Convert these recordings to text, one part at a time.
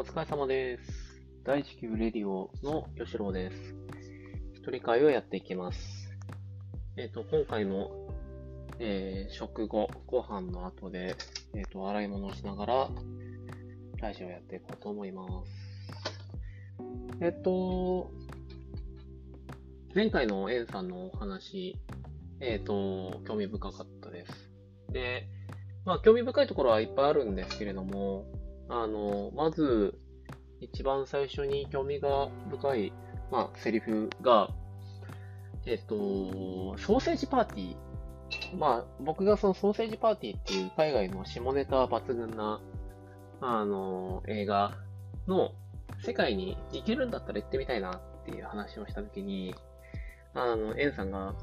お疲れ様です。大地球レディオの吉郎です。一人会をやっていきます。えっ、と、今回も、えー食後、ご飯の後で、えっ、と、洗い物をしながら、ラジオやっていこうと思います。えっ、と、前回のエンさんのお話、えっ、と、興味深かったです。で、まあ、興味深いところはいっぱいあるんですけれども、あの、まず、一番最初に興味が深い、まあ、セリフが、えっと、ソーセージパーティー。まあ、僕がそのソーセージパーティーっていう海外の下ネタ抜群な、あの、映画の世界に行けるんだったら行ってみたいなっていう話をしたときに、あの、エンさんが、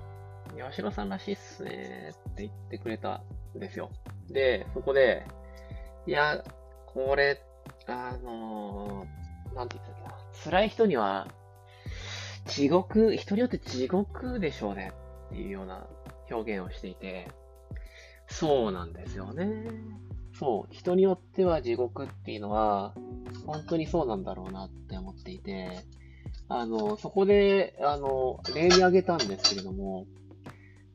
吉野さんらしいっすねって言ってくれたんですよ。で、そこで、いや、これ、あのーなんて言ったっけな。辛い人には、地獄、人によって地獄でしょうねっていうような表現をしていて、そうなんですよね。そう、人によっては地獄っていうのは、本当にそうなんだろうなって思っていて、あの、そこで、あの、例に挙げたんですけれども、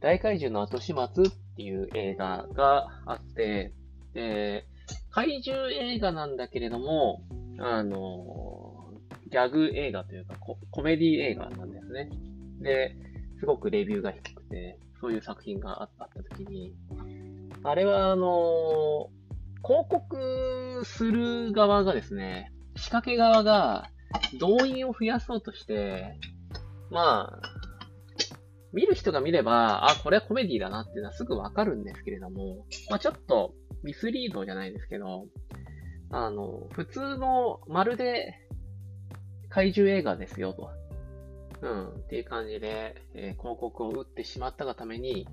大怪獣の後始末っていう映画があって、で、怪獣映画なんだけれども、あの、ギャグ映画というかコ、コメディ映画なんですね。で、すごくレビューが低くて、そういう作品があったときに、あれは、あの、広告する側がですね、仕掛け側が動員を増やそうとして、まあ、見る人が見れば、あ、これはコメディだなっていうのはすぐわかるんですけれども、まあちょっとミスリードじゃないですけど、あの、普通のまるで怪獣映画ですよと。うん、っていう感じで、えー広告を打ってしまったがために、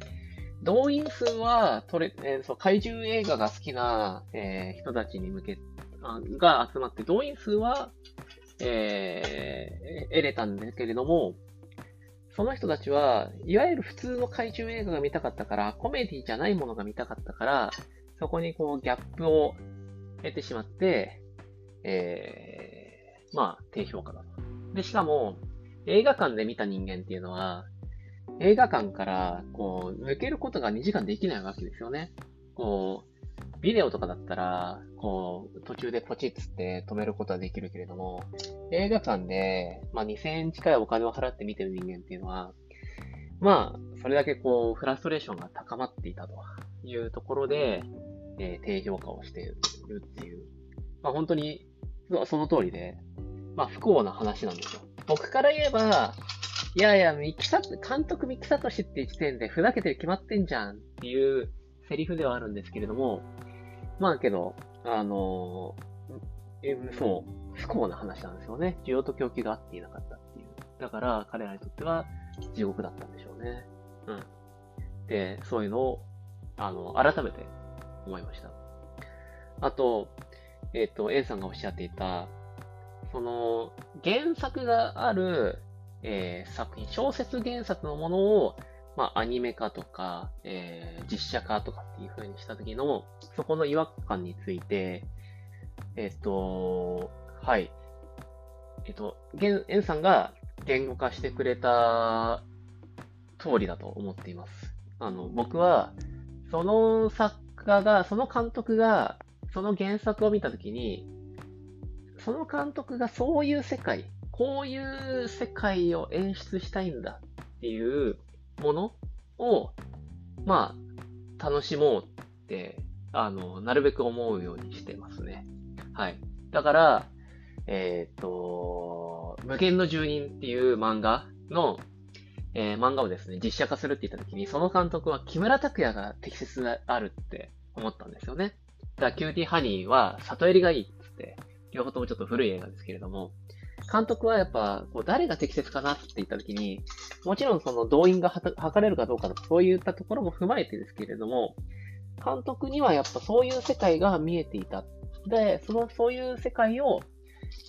動員数は取れ、えーそう怪獣映画が好きな、えー人たちに向け、あが集まって、動員数は、えー得れたんだけれども、その人たちは、いわゆる普通の怪獣映画が見たかったから、コメディじゃないものが見たかったから、そこにこうギャップを得てしまって、えー、まあ、低評価だと。で、しかも、映画館で見た人間っていうのは、映画館から、こう、抜けることが2時間できないわけですよね。こう、ビデオとかだったら、こう、途中でポチッつって止めることはできるけれども、映画館で、まあ、2000円近いお金を払って見てる人間っていうのは、まあ、それだけこう、フラストレーションが高まっていたというところで、えー低評価をしているっていう。まあ、本当に、その通りで、まあ、不幸な話なんですよ。僕から言えば、いやいや、ミキサ監督ミキサトシって時点でふざけて決まってんじゃんっていうセリフではあるんですけれども、まあけど、あのーえそう、不幸な話なんですよね。需要と供給が合っていなかったっていう。だから彼らにとっては地獄だったんでしょうね。うん。で、そういうのを、あの、改めて思いました。あと、えっ、と、エンさんがおっしゃっていた、その、原作がある、えー作品、小説原作のものを、まあ、アニメ化とか、えー実写化とかっていう風にした時の、そこの違和感について、えっ、と、はい。えっ、と、ゲン、エンさんが言語化してくれた通りだと思っています。あの、僕は、その作家が、その監督が、その原作を見たときに、その監督がそういう世界、こういう世界を演出したいんだっていうものを、まあ、楽しもうって、あの、なるべく思うようにしてますね。はい。だから、えっ、と、無限の住人っていう漫画の、えー漫画をですね、実写化するって言った時に、その監督は木村拓哉が適切であるって思ったんですよね。だから、キューティーハニーは里襟がいいっつって、両方ともちょっと古い映画ですけれども、監督はやっぱ、こう誰が適切かなって言った時に、もちろんその動員がはた測れるかどうかとか、そういったところも踏まえてですけれども、監督にはやっぱそういう世界が見えていた。で、その、そういう世界を、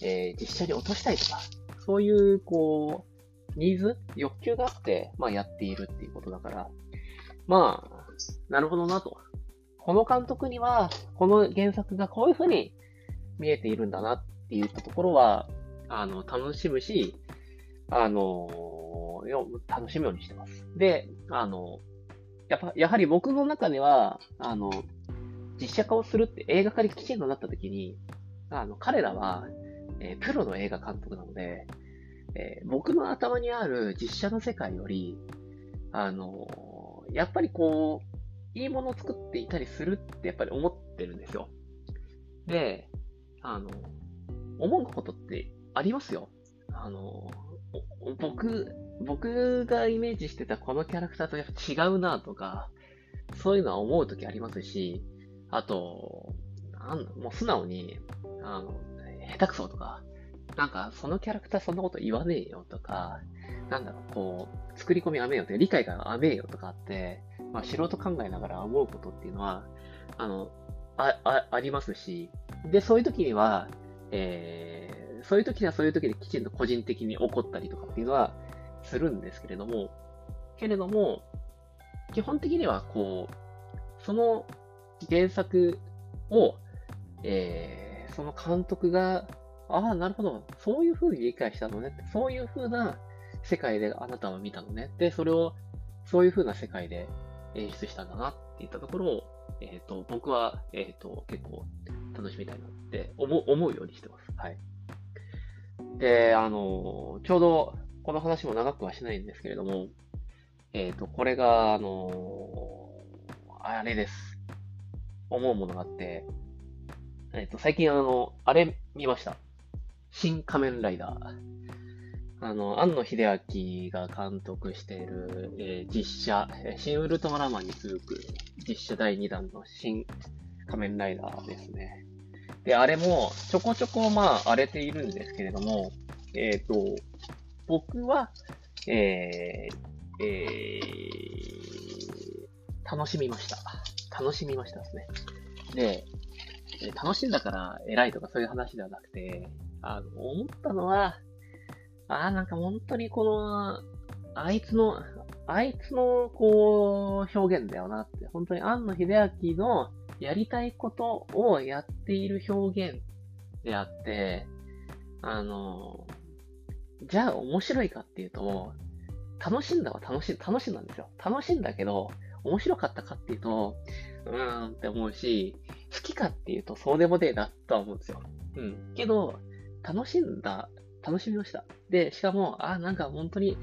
えー実写に落としたいとか、そういう、こう、ニーズ？欲求があって、まあやっているっていうことだから、まあ、なるほどなと。この監督には、この原作がこういうふうに見えているんだなって言ったところは、あの、楽しむし、あの、楽しむようにしてます。で、あの、やっぱ、やはり僕の中では、あの、実写化をするって映画化にきちんとなった時に、あの、彼らは、えー、プロの映画監督なので、えー、僕の頭にある実写の世界より、あの、やっぱりこう、いいものを作っていたりするってやっぱり思ってるんですよ。で、あの、思うことってありますよ。あの、僕、僕がイメージしてたこのキャラクターとやっぱ違うなとか、そういうのは思うときありますし、あと、なん、もう素直に、あの、下手くそとか、なんかそのキャラクターそんなこと言わねえよとか、なんだろう、こう、作り込み甘えよって、理解が甘えよとかって、まあ素人考えながら思うことっていうのは、あの、あ、あ、ありますし、で、そういう時には、えー、そういう時にはそういう時できちんと個人的に怒ったりとかっていうのはするんですけれども、けれども、基本的にはこう、その原作を、えー、その監督が、ああ、なるほど、そういう風に理解したのね、そういう風な世界であなたは見たのね、で、それを、そういう風な世界で演出したんだなっていったところを、えっ、ー、と、僕は、えっ、ー、と、結構楽しみたいなって思う思うようにしてます。はい。で、あの、ちょうど、この話も長くはしないんですけれども、えっ、ー、と、これが、あのあれです。思うものがあって、えっ、と、最近あの、あれ見ました。新仮面ライダー。あの、庵野秀明が監督している、えー、実写、新ウルトラマンに続く実写第2弾の新仮面ライダーですね。で、あれもちょこちょこまあ荒れているんですけれども、えっ、ー、と、僕は、えー、えー、楽しみました。楽しみましたですね。で、楽しんだから偉いとかそういう話ではなくて、あの、思ったのは、ああ、なんか本当にこの、あいつの、あいつの、こう、表現だよなって、本当に庵野秀明のやりたいことをやっている表現であって、あの、じゃあ面白いかっていうと、楽しんだは楽し、楽しんだんですよ。楽しんだけど、面白かったかっていうと、うーんって思うし、好きかっていうとそうでもねえなとは思うんですよ。うん。けど、楽しんだ、楽しみました。で、しかも、あ、なんか本当に、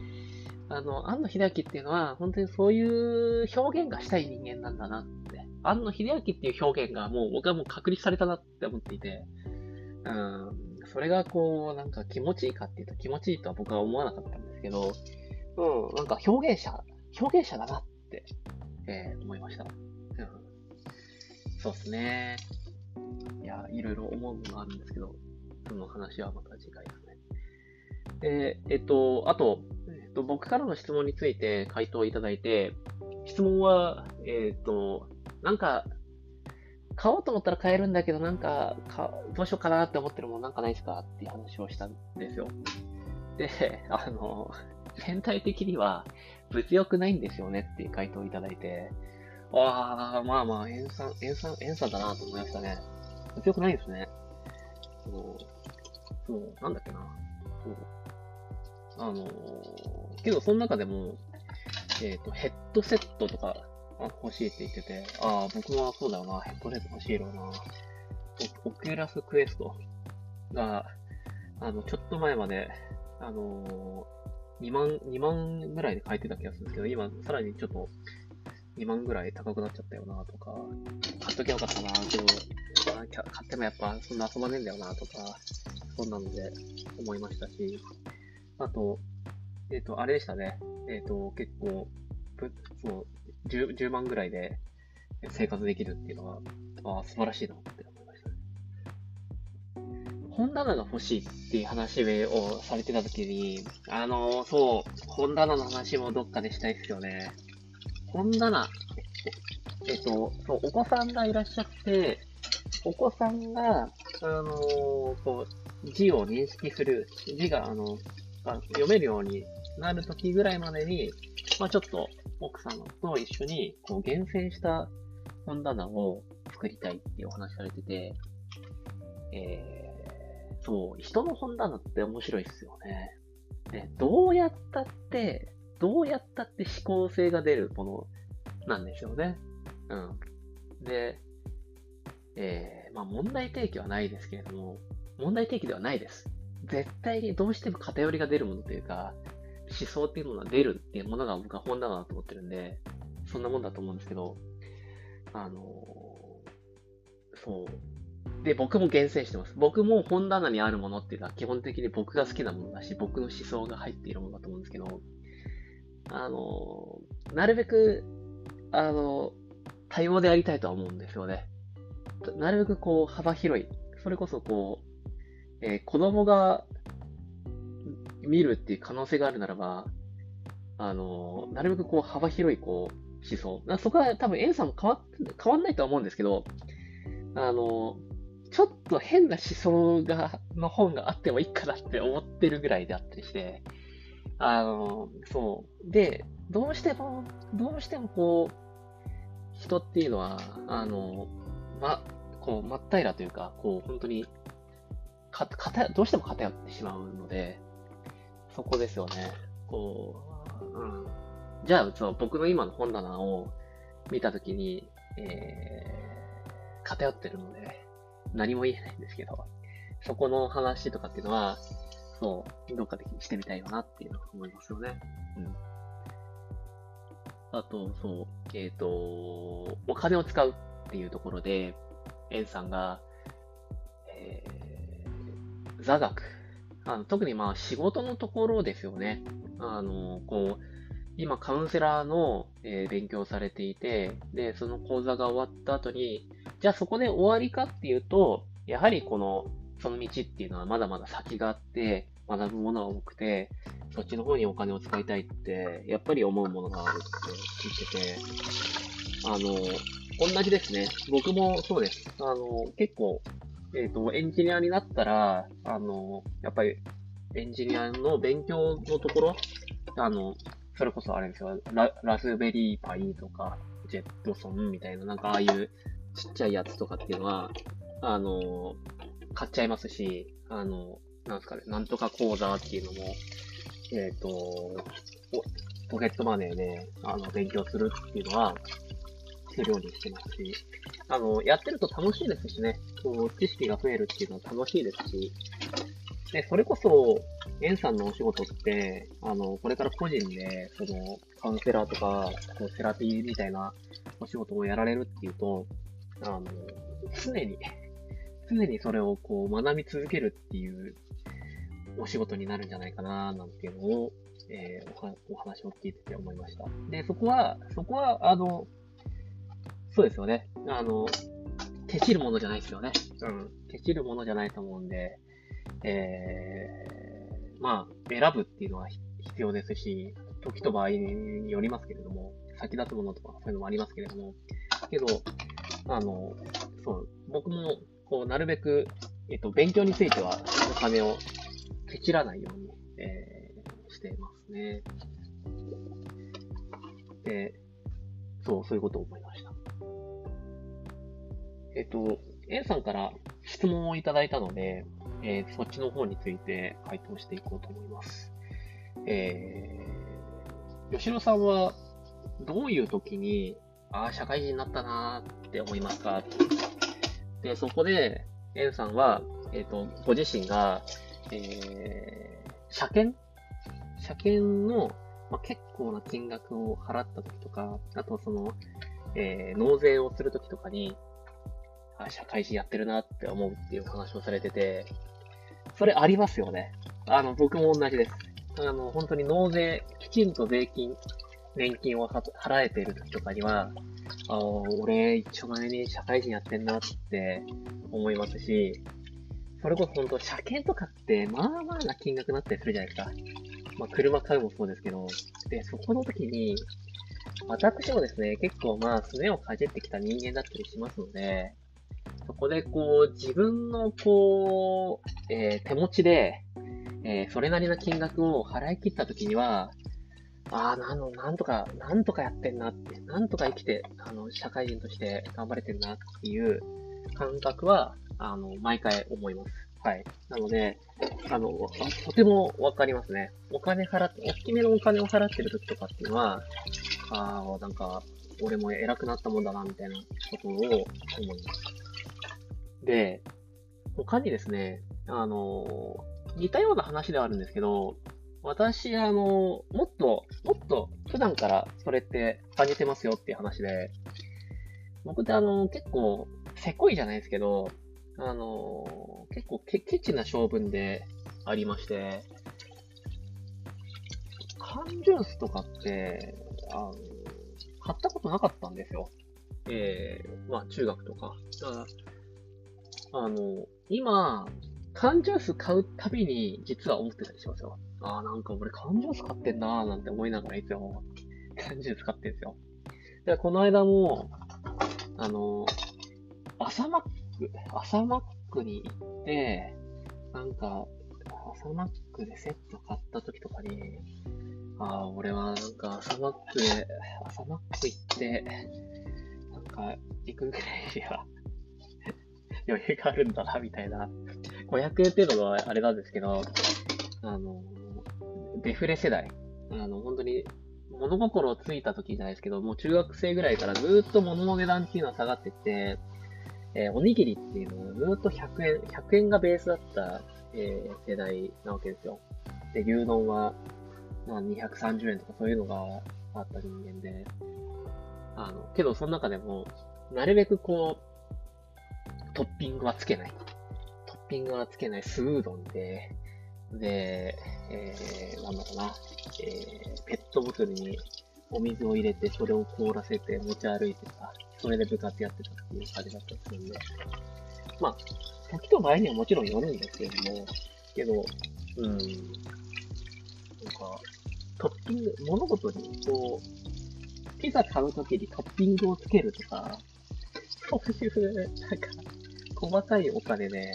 あの、庵野秀明っていうのは、本当にそういう表現がしたい人間なんだなって。庵野秀明っていう表現がもう僕はもう確立されたなって思っていて、うん、それがこう、なんか気持ちいいかっていうと気持ちいいとは僕は思わなかったんですけど、うん、なんか表現者、表現者だなって、えー、思いました。うん、そうですね。いや、いろいろ思うのがあるんですけど、の話はまた次回ですね。で、えっと、あと、えっと、僕からの質問について回答いただいて、質問は、えっと、なんか、買おうと思ったら買えるんだけど、なんか、かどうしようかなって思ってるものなんかないですか？っていう話をしたんですよ。で、あの、全体的には物欲ないんですよね？っていう回答をいただいて、ああ、まあまあ、塩酸、塩酸、塩酸だなと思いましたね。物欲ないですね。そう、そう、なんだっけな。そう。あのー、けどその中でも、えっ、ー、と、ヘッドセットとか欲しいって言ってて、ああ、僕はそうだよな、ヘッドセット欲しいよな。オキュラスクエストが、あの、ちょっと前まで、あのー、2万、2万ぐらいで買えてた気がするんですけど、今、さらにちょっと、2万ぐらい高くなっちゃったよな、とか、買っときゃよかったな、けど、買ってもやっぱそんな遊ばねえんだよな、とか、そんなので思いましたし、あと、えっ、ー、と、あれでしたね。えっ、ー、と、結構、そう、10, 10万ぐらいで生活できるっていうのは、ああ、素晴らしいなって思いましたね。本棚が欲しいっていう話をされてた時に、あのー、そう、本棚の話もどっかでしたいですよね。本棚、えっと、そう、お子さんがいらっしゃって、お子さんが、あのー、こう、字を認識する、字が、あの、読めるようになる時ぐらいまでに、まあちょっと奥様と一緒にこう厳選した本棚を作りたいっていうお話されてて、えー、そう、人の本棚って面白いですよね。で、どうやったって、どうやったって思考性が出るものなんですよね。うん。で、えー、まあ問題提起はないですけれども、問題提起ではないです。絶対にどうしても偏りが出るものというか、思想っていうものが出るっていうものが僕は本棚だと思ってるんで、そんなもんだと思うんですけど、あのー、そう。で、僕も厳選してます。僕も本棚にあるものっていうのは基本的に僕が好きなものだし、僕の思想が入っているものだと思うんですけど、あの、なるべく、あのー、多様でありたいとは思うんですよね。なるべくこう、幅広い。それこそこう、えー、子供が見るっていう可能性があるならば、あの、なるべくこう幅広いこう思想。なそこは多分 N さんも変わ変わんないとは思うんですけど、あの、ちょっと変な思想が、の本があってもいいかなって思ってるぐらいであったりして、あの、そう。で、どうしても、どうしてもこう、人っていうのは、あの、ま、こう、真っ平らというか、こう、本当に、か、かた、どうしても偏ってしまうので、そこですよね。こう、うん。じゃあ、そう、僕の今の本棚を見たときに、えー、偏ってるので、何も言えないんですけど、そこの話とかっていうのは、そう、どっかでしてみたいよなっていうのは思いますよね。うん。あと、そう、えっ、ー、と、お金を使うっていうところで、エンさんが、えー、座学あの特にまあ仕事のところですよね。あの、こう、今カウンセラーの、えー、勉強されていて、で、その講座が終わった後に、じゃあそこで終わりかっていうと、やはりこの、その道っていうのはまだまだ先があって、学ぶものが多くて、そっちの方にお金を使いたいって、やっぱり思うものがあるって聞いてて、あの、同じですね。僕もそうです。あの、結構、えっ、ー、と、エンジニアになったら、あの、やっぱり、エンジニアの勉強のところ、あの、それこそあれですよ、ララズベリーパイとか、ジェットソンみたいな、なんかああいうちっちゃいやつとかっていうのは、あの、買っちゃいますし、あの、なんすかね、なんとか講座っていうのも、えっ、ー、と、ポケットマネーで、あの、勉強するっていうのは、するようにしてますし、あの、やってると楽しいですしね、こう、知識が増えるっていうのは楽しいですし、で、それこそ、エンさんのお仕事って、あの、これから個人で、その、カウンセラーとか、こうセラピーみたいなお仕事をやられるっていうと、あの、常に、常にそれをこう学び続けるっていうお仕事になるんじゃないかな、なんていうのを、えー、お話を聞いてて思いました。で、そこは、そこは、あの、そうですよね。あの、ケチるものじゃないですよね。うん。ケチるものじゃないと思うんで、えー、まあ、選ぶっていうのは必要ですし、時と場合によりますけれども、先立つものとかそういうのもありますけれども、けど、あの、そう、僕も、こう、なるべく、えっと、勉強については、お金をケチらないように、えー、していますね。で、そう、そういうことを思いました。えっと、A さんから質問をいただいたので、えー、そっちの方について回答していこうと思います。えー、吉野さんはどういう時に、ああ、社会人になったなーって思いますか？で、そこで、A さんは、えっ、ー、と、ご自身が、えー、車検？車検の、まあ、結構な金額を払った時とか、あとその、えー、納税をする時とかに、あ、社会人やってるなって思うっていうお話をされてて、それありますよね。あの、僕も同じです。あの、本当に納税、きちんと税金、年金を払えてる時とかには、あ俺、一応前に社会人やってんなって思いますし、それこそ本当、車検とかって、まあまあな金額になったりするじゃないですか。まあ、車買うもそうですけど、で、そこの時に、私もですね、結構まあ、すねをかじってきた人間だったりしますので、そこでこう、自分のこう、えー、手持ちで、えー、それなりの金額を払い切った時には、ああ、なんなんとか、なんとかやってんなって、なんとか生きて、あの、社会人として頑張れてるなっていう感覚は、あの、毎回思います。はい。なので、あの、とてもわかりますね。お金払って、大きめのお金を払ってる時とかっていうのは、ああ、なんか、俺も偉くなったもんだな、みたいなことを思います。で、他にですね、あの、似たような話ではあるんですけど、私、あの、もっと、もっと普段からそれって感じてますよっていう話で、僕ってあの、結構、せこいじゃないですけど、あの、結構ケケチな性分でありまして、缶ジュースとかって、あの、買ったことなかったんですよ。えー、まあ中学とか。だから、あの、今、缶ジュース買うたびに実は思ってたりしますよ。ああ、なんか俺缶ジュース買ってんなーなんて思いながらいつも缶ジュース買ってんですよ。で、この間も、あの、朝マック、朝マックに行って、なんか、朝マックでセット買った時とかに、ああ、俺はなんか朝マックで、朝マック行って、なんか、行くぐらいには余裕があるんだな、みたいな。500円程度のがあれなんですけど、あの、デフレ世代。あの、本当に、物心ついた時じゃないですけど、もう中学生ぐらいからずっと物の値段っていうのは下がってって、えー、おにぎりっていうのはずっと100円、100円がベースだった、えー、世代なわけですよ。で、牛丼は、まあ、230円とかそういうのがあった人間で、あの、けどその中でも、なるべくこう、トッピングはつけない。トッピングはつけない酢うどんで、で、えー、なんだろうな、えー、ペットボトルにお水を入れて、それを凍らせて持ち歩いてさ、それで部活やってたっていう感じだったりするんで、まあ、時と場合にはもちろんよるんですけども、けど、うん、なんか、トッピング、物事に、こう、ピザ買うときにトッピングをつけるとか、そういう、なんか、細かいお金で、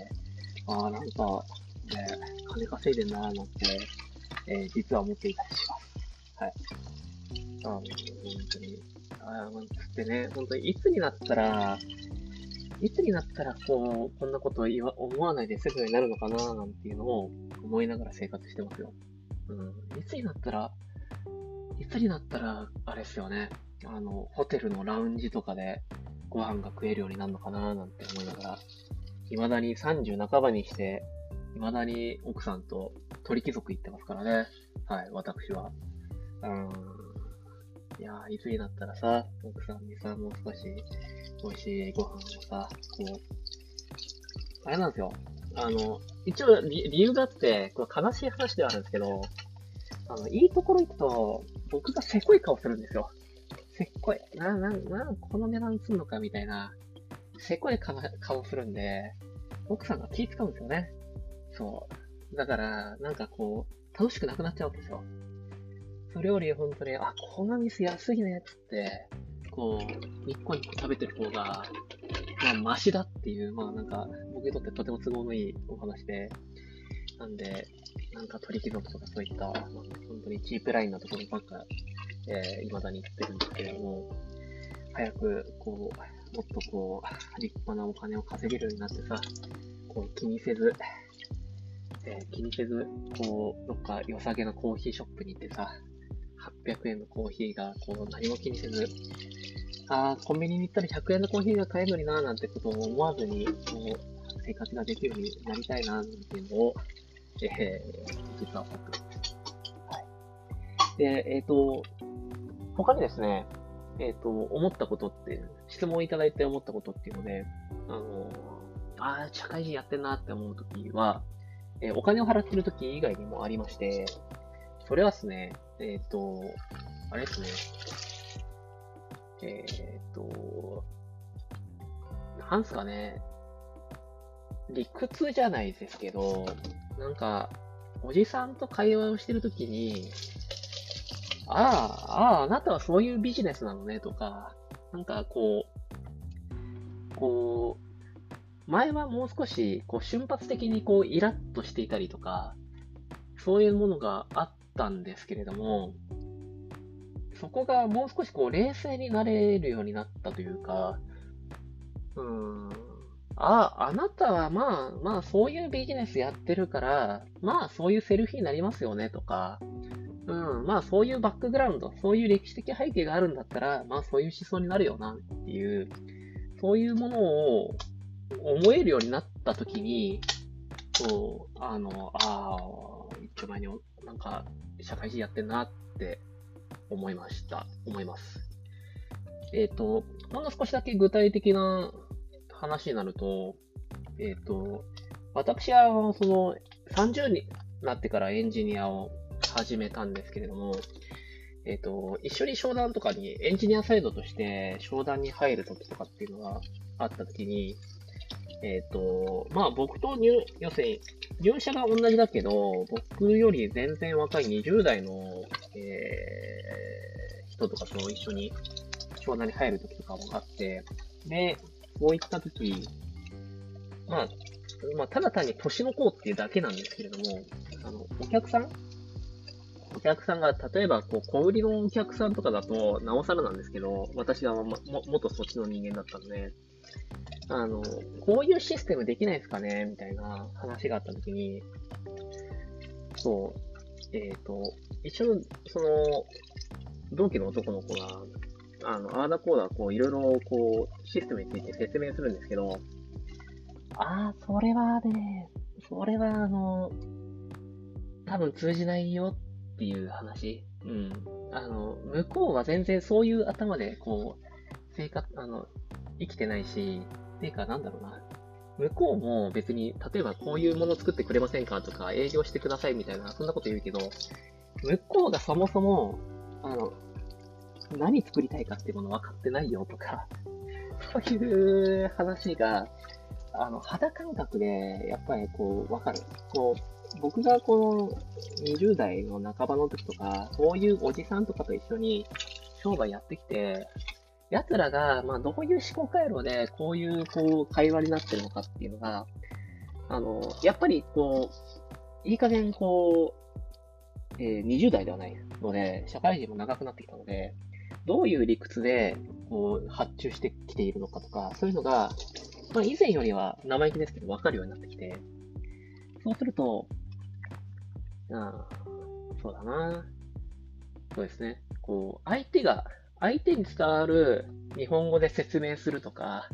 ああ、なんか、ね、金稼いでんなーなんて、えー、実は思っていたりします。はい。あの、本当に。ああ、つってね、本当にいつになったら、いつになったら、こう、こんなこと言わ思わないで済むようになるのかななんていうのを思いながら生活してますよ。うん。いつになったら、いつになったら、あれですよね。あの、ホテルのラウンジとかでご飯が食えるようになるのかななんて思いながら、未だに30半ばにして、未だに奥さんと鳥貴族行ってますからね。はい、私は。うん。いやいつになったらさ、奥さんにさ、もう少し美味しいご飯をさ、こう、あれなんですよ。あの、一応理由があって、これ悲しい話ではあるんですけど、あの、いいところ行くと、僕がせこい顔するんですよ。せっこい。な、な、な、この値段すんのかみたいな、せっこい顔するんで、奥さんが気使うんですよね。そう。だから、なんかこう、楽しくなくなっちゃうんですよ。それより本当に、あ、この店安いね、つって、こう、ニッコニコ食べてる方が、まあ、マシだっていう、まあなんか、僕にとってとても都合のいいお話で、なんで、なんか取り貴族とかそういった、本当にチープラインなところばっか、えー、未だに言ってるんですけれども、早く、こう、もっとこう、立派なお金を稼げるようになってさ、こう気にせず、えー、気にせず、こう、どっか良さげなコーヒーショップに行ってさ、800円のコーヒーが、こう、何も気にせず、あー、コンビニに行ったら100円のコーヒーが買えるのになーなんてことを思わずに、こう、生活ができるようになりたいなーなんていうのを、えー、実は思ってます。はい。で、えっ、ー、と、他にですね、えっ、ー、と、思ったことって、質問いただいて思ったことっていうので、あの、ああ、社会人やってんなって思うときは、えー、お金を払ってる時以外にもありまして、それはですね、えっ、ー、と、あれですね、えっ、と、なんすかね、理屈じゃないですけど、なんか、おじさんと会話をしてるときに、ああ、ああ、あなたはそういうビジネスなのねとか、なんかこう、こう、前はもう少しこう瞬発的にこうイラッとしていたりとか、そういうものがあったんですけれども、そこがもう少しこう冷静になれるようになったというか、うん、あ、あなたはまあ、まあそういうビジネスやってるから、まあそういうセルフになりますよねとか、うん、まあそういうバックグラウンド、そういう歴史的背景があるんだったら、まあそういう思想になるよなっていう、そういうものを思えるようになったときに、そう、あの、ああ、一丁前になんか社会人やってんなって思いました。思います。えっ、ー、と、ほんの少しだけ具体的な話になると、えっ、ー、と、私は、その、30になってからエンジニアを始めたんですけれども、えっ、ー、と、一緒に商談とかに、エンジニアサイドとして商談に入るときとかっていうのがあったときに、えっ、ー、と、まあ僕と入、要するに、入社が同じだけど、僕より全然若い20代の、えー、人とかと一緒に商談に入るときとかもあって、で、そういったとき、まあ、まあ、ただ単に年の子っていうだけなんですけれども、あの、お客さんお客さんが、例えば、こう、小売りのお客さんとかだと、なおさらなんですけど、私がも、も、元そっちの人間だったんで、あの、こういうシステムできないですかねみたいな話があったときに、そう、えっ、ー、と、一緒の、その、同期の男の子が、あの、アーダコーダー、こう、いろいろ、こう、システムについて説明するんですけど、ああ、それはね、それは、あの、多分通じないよっていう話。うん。あの、向こうは全然そういう頭で、こう、生活、あの、生きてないし、ていうか、なんだろうな。向こうも別に、例えばこういうもの作ってくれませんかとか、営業してくださいみたいな、そんなこと言うけど、向こうがそもそも、あの、何作りたいかっていうもの分かってないよとか、そういう話が、あの、肌感覚で、やっぱりこう、分かる。こう、僕がこの20代の半ばの時とか、こういうおじさんとかと一緒に商売やってきて、奴らが、まあ、どういう思考回路で、こういう、こう、会話になってるのかっていうのが、あの、やっぱり、こう、いい加減、こう、えー、20代ではないので、社会人も長くなってきたので、どういう理屈で、こう、発注してきているのかとか、そういうのが、まあ、以前よりは生意気ですけど、わかるようになってきて、そうすると、あ、そうだな。そうですね。こう、相手が、相手に伝わる日本語で説明するとか、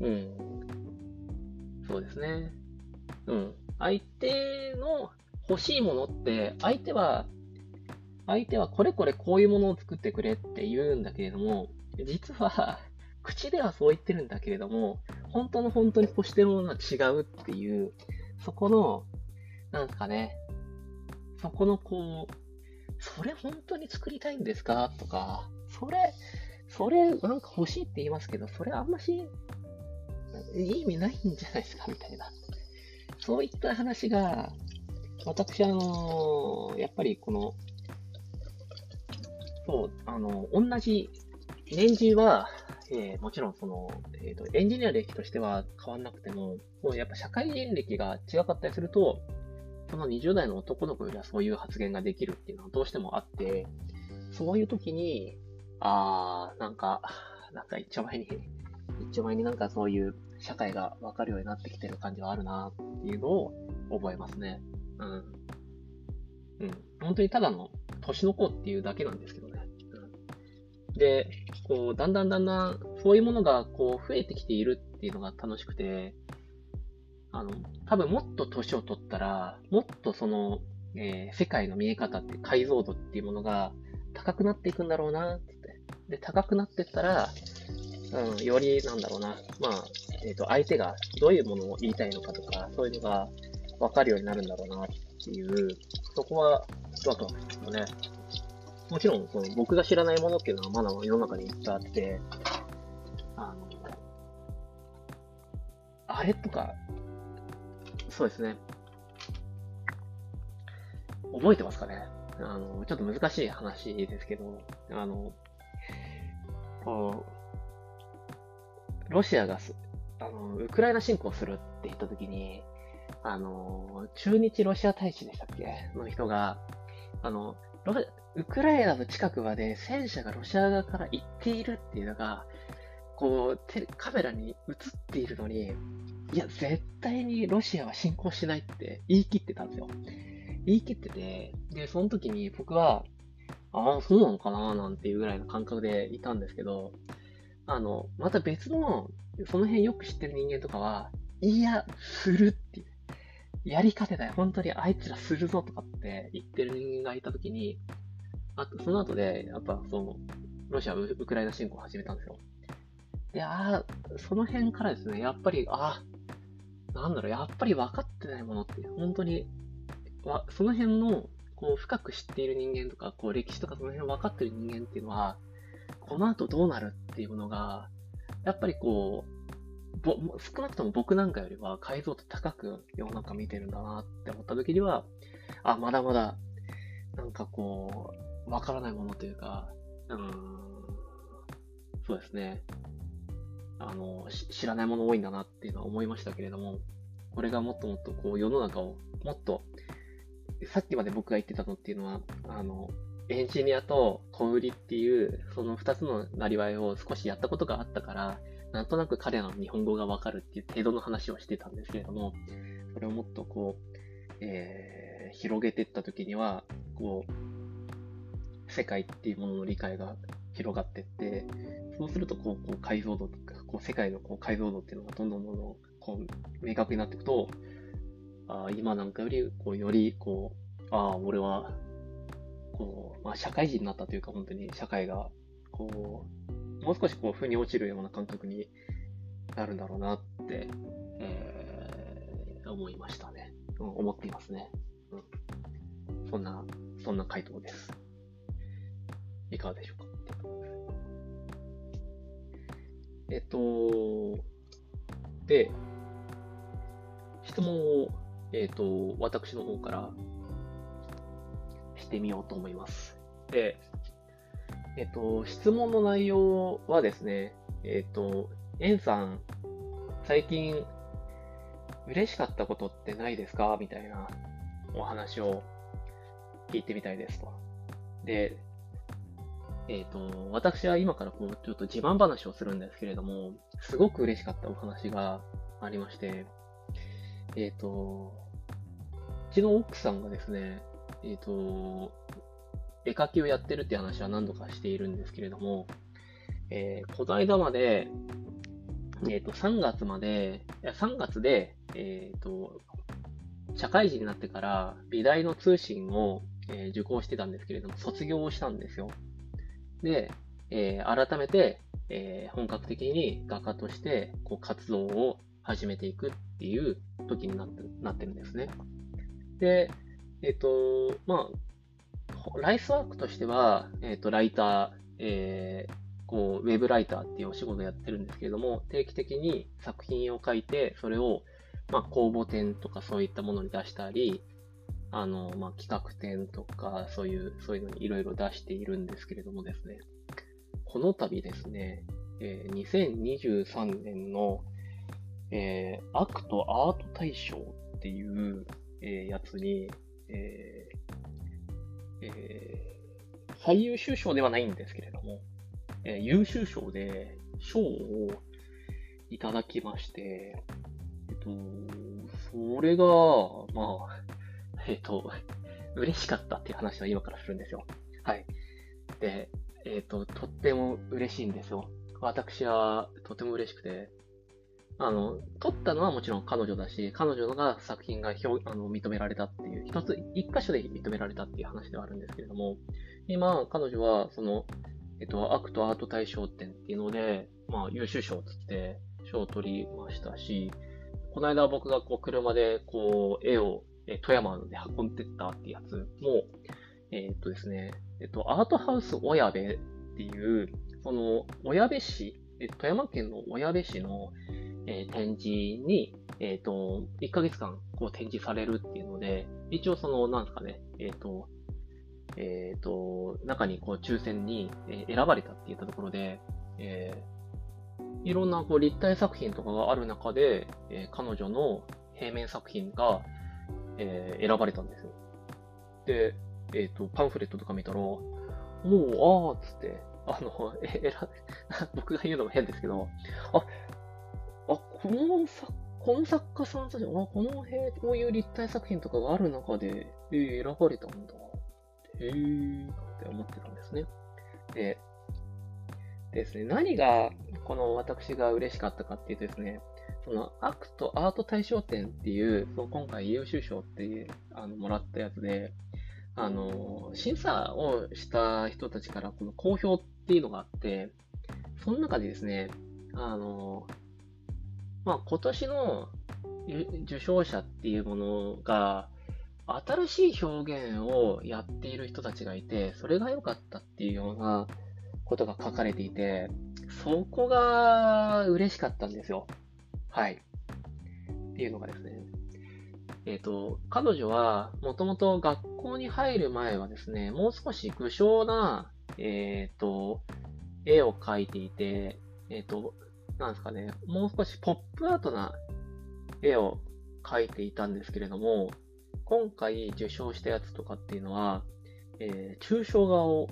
うん。そうですね。うん。相手の欲しいものって、相手は相手はこれこれこういうものを作ってくれって言うんだけれども、実は、口ではそう言ってるんだけれども、本当の本当に欲してるものは違うっていう、そこの、なんすかね、そこのこう、それ本当に作りたいんですか？とか、それ、それなんか欲しいって言いますけど、それあんまし、いい意味ないんじゃないですか？みたいな。そういった話が、私、あのやっぱりこの、そう、あの、同じ年次は、えー、もちろんその、えっ、ー、と、エンジニア歴としては変わんなくても、もうやっぱ社会人歴が違かったりすると、その20代の男の子よりはそういう発言ができるっていうのはどうしてもあって、そういう時に、あー、なんか、なんか一丁前に、一丁前になんかそういう社会がわかるようになってきてる感じはあるなっていうのを覚えますね。うん。うん。本当にただの年の子っていうだけなんですけどね。うん、で、こう、だんだんだんだん、そういうものがこう増えてきているっていうのが楽しくて、あの、多分もっと年を取ったら、もっとその、えー、世界の見え方って解像度っていうものが高くなっていくんだろうなって。で、高くなってったら、うん、より、なんだろうな、まあ、えっ、ー、と、相手がどういうものを言いたいのかとか、そういうのが分かるようになるんだろうなっていう、そこはワクワクですよね。もちろん、その僕が知らないものっていうのはまだ世の中にいっぱいあって、あの、あれとか、そうですね。覚えてますかね？あの、ちょっと難しい話ですけど、あの、こう、ロシアがあの、ウクライナ侵攻するって言ったときに、あの、中日ロシア大使でしたっけ？の人が、あの、ウクライナの近くまで戦車がロシア側から行っているっていうのが、こう、カメラに映っているのに、いや、絶対にロシアは侵攻しないって言い切ってたんですよ。言い切ってて、で、その時に僕は、ああ、そうなのかななんていうぐらいの感覚でいたんですけど、あの、また別の、その辺よく知ってる人間とかは、いや、するって。やり方だよ。本当にあいつらするぞとかって言ってる人間がいたときに、あと、その後で、やっぱ、その、ロシアウクライナ侵攻を始めたんですよ。で、ああ、その辺からですね、やっぱり、ああ、なんだろう、やっぱり分かってないものって、本当に、わその辺の、こう、深く知っている人間とか、こう、歴史とかその辺分かってる人間っていうのは、この後どうなるっていうものが、やっぱりこう、ぼ少なくとも僕なんかよりは解像度高く世の中見てるんだなって思った時には、あ、まだまだ、なんかこう、わからないものというか、うん、そうですね。あの、知らないもの多いんだなっていうのは思いましたけれども、これがもっともっとこう世の中をもっと、さっきまで僕が言ってたのっていうのは、あの、エンジニアと小売りっていう、その二つのなりわいを少しやったことがあったから、なんとなく彼らの日本語がわかるっていう程度の話をしてたんですけれども、それをもっとこう、えー、広げていったときには、こう、世界っていうものの理解が広がってって、そうするとこう、こう解像度とか、こう世界のこう解像度っていうのがどんどんどんどんこう明確になっていくと、あ今なんかより、こう、より、こう、ああ、俺はこう、まあ、社会人になったというか、本当に社会が、こう、もう少しこう、腑に落ちるような感覚になるんだろうなって、えー、思いましたね。うん、思っていますね。うん。そんな、そんな回答です。いかがでしょうか？えっと、で、質問を、えっと、私の方からしてみようと思います。で、えっと、質問の内容はですね、えっと、エンさん、最近、嬉しかったことってないですか？みたいなお話を聞いてみたいですと。で、えっ、と、私は今からこう、ちょっと自慢話をするんですけれども、すごく嬉しかったお話がありまして、えっ、と、うちの奥さんがですね、えっ、ー、と、絵描きをやってるって話は何度かしているんですけれども、えー、この間まで、えっ、と、3月まで、いや、3月で、えっ、と、社会人になってから美大の通信を、え受講してたんですけれども、卒業をしたんですよ。で、え改めて、え本格的に画家としてこう活動を始めていくっていう時になってなってるんですね。で、えっ、と、まあ、ライスワークとしては、えっ、と、ライター、えー、こう、ウェブライターっていうお仕事をやってるんですけれども、定期的に作品を書いて、それを、まあ、公募展とかそういったものに出したり、あの、まあ、企画展とか、そういう、そういうのにいろいろ出しているんですけれどもですね、この度ですね、えー、2023年の、えー、アクトアート大賞っていう、えー、やつに、えーえー、最優秀賞ではないんですけれども、えー、優秀賞で賞をいただきまして、えっと、それが、まあ、えっと、嬉しかったっていう話は今からするんですよ。はい。で、えっと、とっても嬉しいんですよ。私はとても嬉しくて、あの、撮ったのはもちろん彼女だし、彼女のが作品が表あの認められたっていう、一つ、一箇所で認められたっていう話ではあるんですけれども、今、彼女は、その、えっと、アクトアート大賞展っていうので、まあ、優秀賞つって賞を取りましたし、この間僕がこう車でこう絵をえ富山で運んでったってやつ。も、えっとですね、えっと、アートハウス小矢部っていう、その、小矢部市、え富山県の小矢部市の、えー、展示に、えっ、と、1ヶ月間こう展示されるっていうので、一応その、なんですかね、えっ、と、えっ、と、中にこう抽選に選ばれたって言ったところで、えいろんなこう立体作品とかがある中で、え彼女の平面作品が、え選ばれたんですよ。で、えっ、と、パンフレットとか見たら、もう、あーっつって、あの、え、えら、僕が言うのも変ですけど、あ、あ、この作、この作家さんたち、あ、この辺、こういう立体作品とかがある中で、えー、選ばれたんだ。へえー、って思ってたんですね。で、ですね、何が、この私が嬉しかったかっていうとですね、そのアクトアート大賞展っていう、その今回優秀賞って、あの、もらったやつで、あの、審査をした人たちからこの好評っていうのがあって、その中でですね、あの、まあ、今年の受賞者っていうものが、新しい表現をやっている人たちがいて、それが良かったっていうようなことが書かれていて、そこが嬉しかったんですよ。はい。っていうのがですね。えっ、ー、と、彼女は、もともと学校に入る前はですね、もう少し具象な、えっ、ー、と、絵を描いていて、えっ、ー、と、なんですかね、もう少しポップアートな絵を描いていたんですけれども、今回受賞したやつとかっていうのは、えー、抽象画を、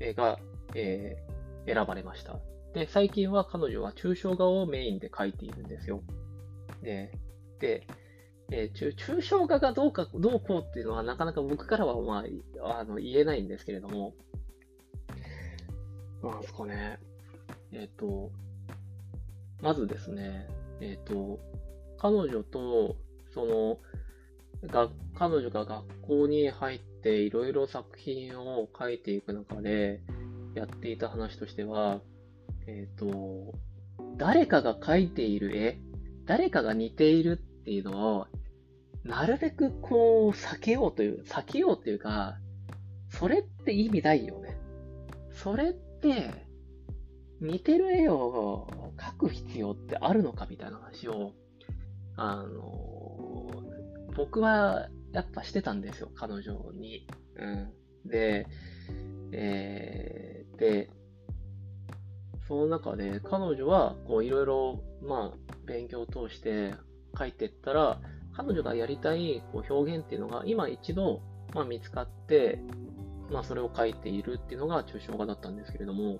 えが、えー、選ばれました。で、最近は彼女は抽象画をメインで描いているんですよ。で、で、えー、抽象画がどうか、どうこうっていうのはなかなか僕からは、まあ、あの言えないんですけれども、なんですかね。えっ、ー、と、まずですね、えっ、ー、と、彼女と、その、が彼女が学校に入っていろいろ作品を描いていく中でやっていた話としては、えっ、ー、と、誰かが描いている絵、誰かが似ているっていうのを、なるべくこう、避けようという、避けようっていうか、それって意味ないよね。それって、似てる絵を描く必要ってあるのかみたいな話を、あの、僕はやっぱしてたんですよ、彼女に。うん。で、えー、で、その中で彼女はこういろいろまあ勉強を通して書いてったら彼女がやりたいこう表現っていうのが今一度まあ見つかってまあそれを書いているっていうのが抽象画だったんですけれども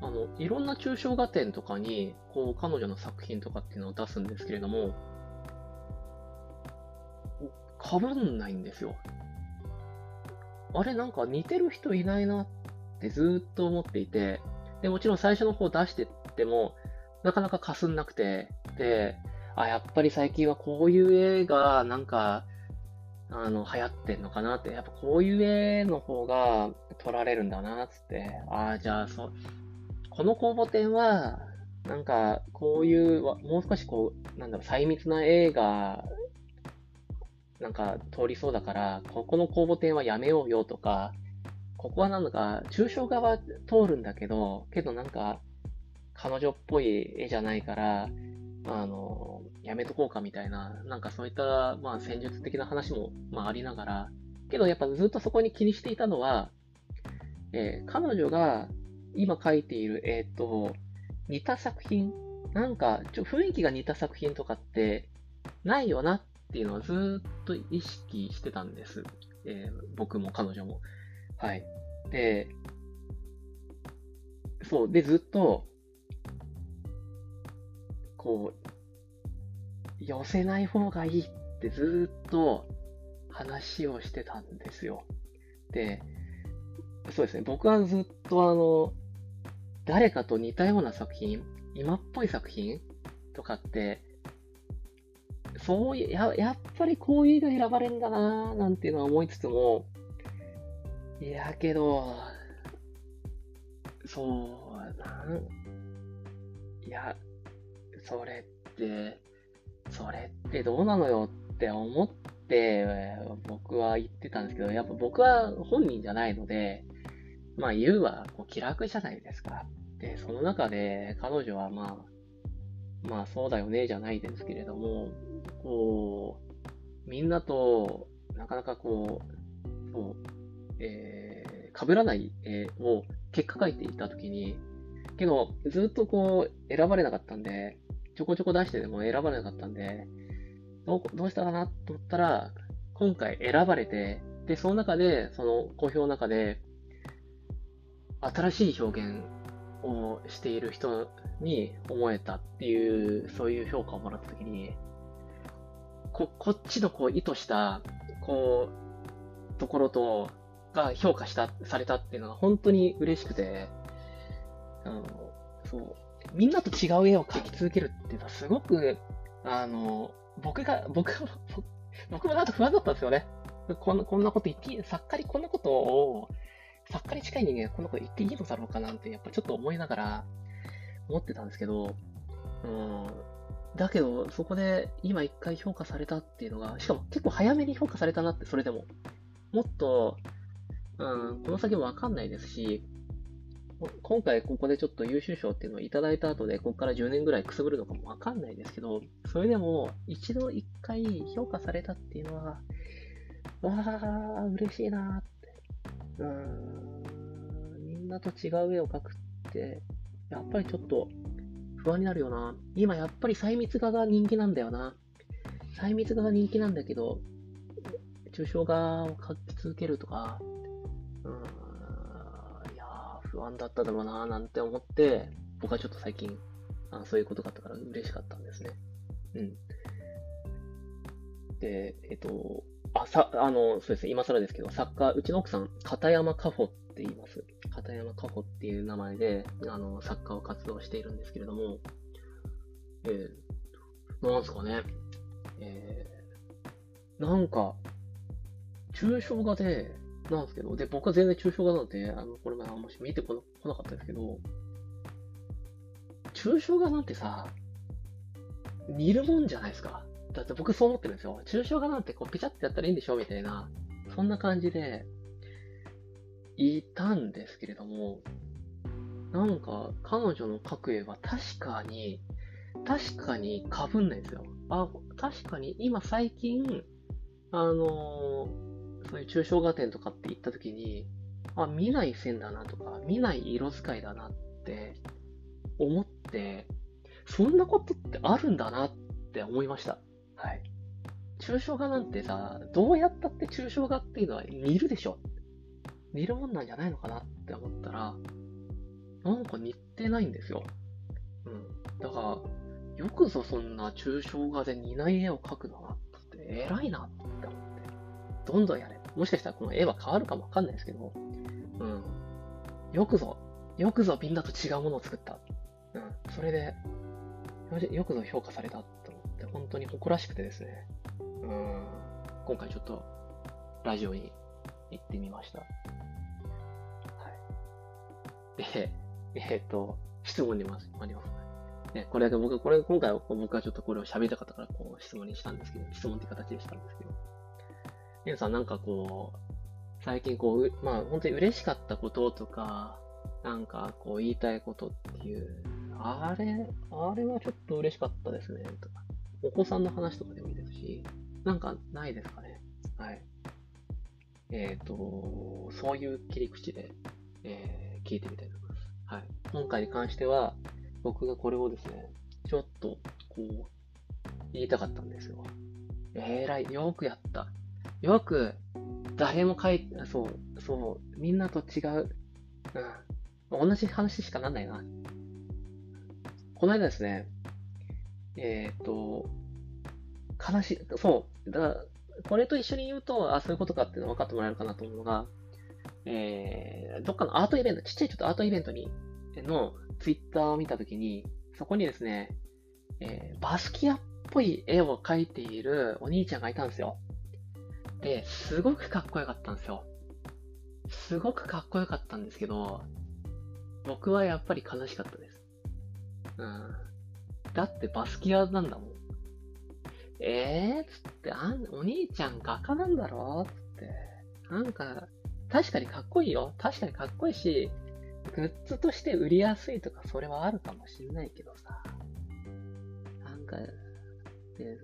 あのいろんな抽象画展とかにこう彼女の作品とかっていうのを出すんですけれどもかぶんないんですよ。あれなんか似てる人いないなってずっと思っていて、で、もちろん最初の方出してっても、なかなかかすんなくて、で、あ、やっぱり最近はこういう絵がなんか、あの、流行ってんのかなって、やっぱこういう絵の方が撮られるんだなっ、つって、ああ、じゃあ、そう、この公募展は、なんか、こういう、もう少しこう、なんだろう、細密な絵が、なんか通りそうだから、ここの公募展はやめようよとか、ここはなんか、抽象画は通るんだけど、けどなんか、彼女っぽい絵じゃないから、あの、やめとこうかみたいな、なんかそういった、まあ戦術的な話も、まあありながら、けどやっぱずっとそこに気にしていたのは、えー、彼女が今描いている絵と似た作品、なんかちょ雰囲気が似た作品とかってないよなっていうのはずっと意識してたんです。えー、僕も彼女も。はい。で、そう、で、ずっと、こう、寄せない方がいいってずっと話をしてたんですよ。で、そうですね、僕はずっとあの、誰かと似たような作品、今っぽい作品とかって、そういう、ややっぱりこういうの選ばれるんだなーなんていうのは思いつつも、いやけど、そう、なん、いや、それって、それってどうなのよって思って、僕は言ってたんですけど、やっぱ僕は本人じゃないので、まあ言うはこう気楽じゃないですか。で、その中で彼女はまあ、まあそうだよねじゃないですけれども、こう、みんなとなかなかこう、そう、えー、被らない絵を結果書いていたときに、けど、ずっとこう、選ばれなかったんで、ちょこちょこ出してでも選ばれなかったんで、どうどうしたかなと思ったら、今回選ばれて、で、その中で、その公表の中で、新しい表現をしている人に思えたっていう、そういう評価をもらったときに、こ、こっちのこう意図した、こう、ところと、が評価した、されたっていうのが本当に嬉しくて、あの、そう、みんなと違う絵を描き続けるっていうのはすごく、あの、僕が、僕が、僕もなんか不安だったんですよね。こんな、こんなこと言っていい、作家にこんなことを、作家に近い人間がこんなこと言っていいのだろうかなんて、やっぱちょっと思いながら思ってたんですけど、うん、だけど、そこで今一回評価されたっていうのが、しかも結構早めに評価されたなって、それでも。もっと、うん、この先もわかんないですし、今回ここでちょっと優秀賞っていうのをいただいた後で、ここから10年ぐらいくすぶるのかもわかんないですけど、それでも一度一回評価されたっていうのは、わあ、嬉しいなって。うん、みんなと違う絵を描くって、やっぱりちょっと不安になるよな。今やっぱり細密画が人気なんだよな。細密画が人気なんだけど、抽象画を描き続けるとか、不安だっただろうななんて思って、僕はちょっと最近、あそういうことがあったから嬉しかったんですね。うん。で、えっと、あ、さ、あの、そうですね、今更ですけど、作家、うちの奥さん、片山かほって言います。片山かほっていう名前で、あの、作家を活動しているんですけれども、えー、なんすかね、えー、なんか、抽象画で、なんですけど、で、僕は全然抽象画なんて、あの、これ前あんまし見てこなかったですけど、抽象画なんてさ、似るもんじゃないですか。だって僕そう思ってるんですよ。抽象画なんてこうピチャってやったらいいんでしょみたいな、そんな感じで、いたんですけれども、なんか彼女の描く絵は確かに、確かに被んないんですよ。あ、確かに今最近、あのーそういう抽象画展とかって行った時に、あ、見ない線だなとか、見ない色使いだなって思って、そんなことってあるんだなって思いました。はい。抽象画なんてさ、どうやったって抽象画っていうのは似るでしょ。似るもんなんじゃないのかなって思ったら、なんか似てないんですよ。うん。だから、よくぞそんな抽象画で似ない絵を描くのなって偉いなって思って。どんどんやれ。もしかしたらこの絵は変わるかもわかんないですけど、うん。よくぞ、よくぞみんなと違うものを作った。うん。それで、よくぞ評価されたと思って、本当に誇らしくてですね。うん。今回ちょっと、ラジオに行ってみました。はい。で、えっ、と、質問にまあります。ね、これだけ僕、これ、今回は僕はちょっとこれを喋りたかったから、こう質問にしたんですけど、質問って形でしたんですけど、ケンさんなんかこう、最近こう、まあ本当に嬉しかったこととか、なんかこう言いたいことっていう、あれ、あれはちょっと嬉しかったですね、とか。お子さんの話とかでもいいですし、なんかないですかね。はい。えっ、ー、と、そういう切り口で、えー、聞いてみたいと思います。はい。今回に関しては、僕がこれをですね、ちょっと、こう、言いたかったんですよ。えらい、よくやった。よく、誰も書いて、そう、そう、みんなと違う。うん。同じ話しかなんないな。この間ですね、えっ、と、悲しい、そう、だから、これと一緒に言うと、あ、そういうことかっていうの分かってもらえるかなと思うのが、えー、どっかのアートイベント、ちっちゃいちょっとアートイベントに、のツイッターを見たときに、そこにですね、えー、バスキアっぽい絵を描いているお兄ちゃんがいたんですよ。で、すごくかっこよかったんですよ。すごくかっこよかったんですけど、僕はやっぱり悲しかったです。うん。だってバスキアなんだもん。えー？つって、あん、お兄ちゃん画家なんだろ？つって。なんか、確かにかっこいいよ。確かにかっこいいし、グッズとして売りやすいとか、それはあるかもしんないけどさ。なんか、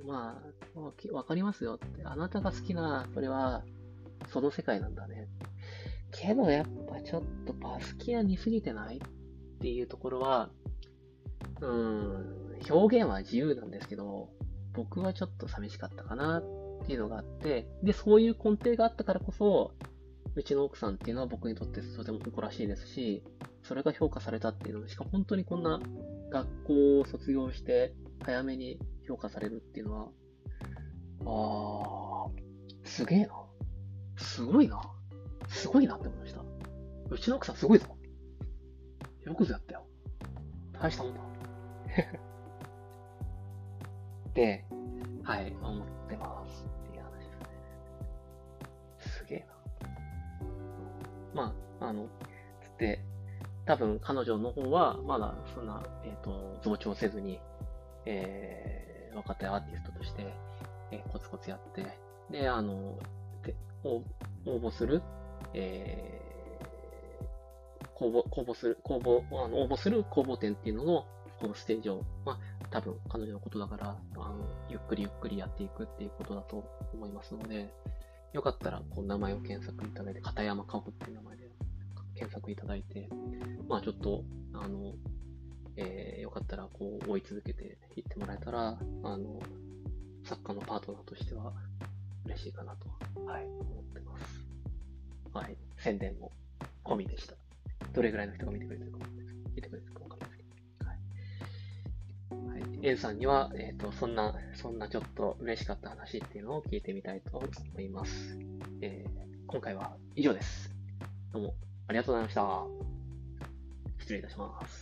まあ、わかりますよって。あなたが好きな、それは、その世界なんだね。けどやっぱちょっとバスキア似すぎてないっていうところは、うん、表現は自由なんですけど、僕はちょっと寂しかったかなっていうのがあって、で、そういう根底があったからこそ、うちの奥さんっていうのは僕にとってとても誇らしいですし、それが評価されたっていうのしか本当にこんな学校を卒業して早めに評価されるっていうのは、あー、すげえな。すごいな。すごいなって思いました。うちの奥さんすごいぞ。よくぞやったよ。大したもんだ。で、はい、思ってますっていう話ですね。すげえな。まあ、あの、つって、多分彼女の方はまだそんな、えっ、ー、と、増長せずに、え若手アーティストとして、えー、コツコツやって、で、あの、で応募する、えー、公募、公募する、公募、あの応募する公募展っていうのの、このステージを、まあ、多分彼女のことだから、あの、ゆっくりゆっくりやっていくっていうことだと思いますので、よかったら、こう、名前を検索いただいて、片山かほっていう名前で検索いただいて、まあちょっと、あの、えー、よかったらこう追い続けていってもらえたら、あの、作家のパートナーとしては嬉しいかなと、はい、思ってます。はい、宣伝も込みでした。どれぐらいの人が見てくれてるか見てくれてるかわかんないですけど。はい。はい。エンさんには、えっ、ー、と、そんな、そんなちょっと嬉しかった話っていうのを聞いてみたいと思います。えー、今回は以上です。どうもありがとうございました。失礼いたします。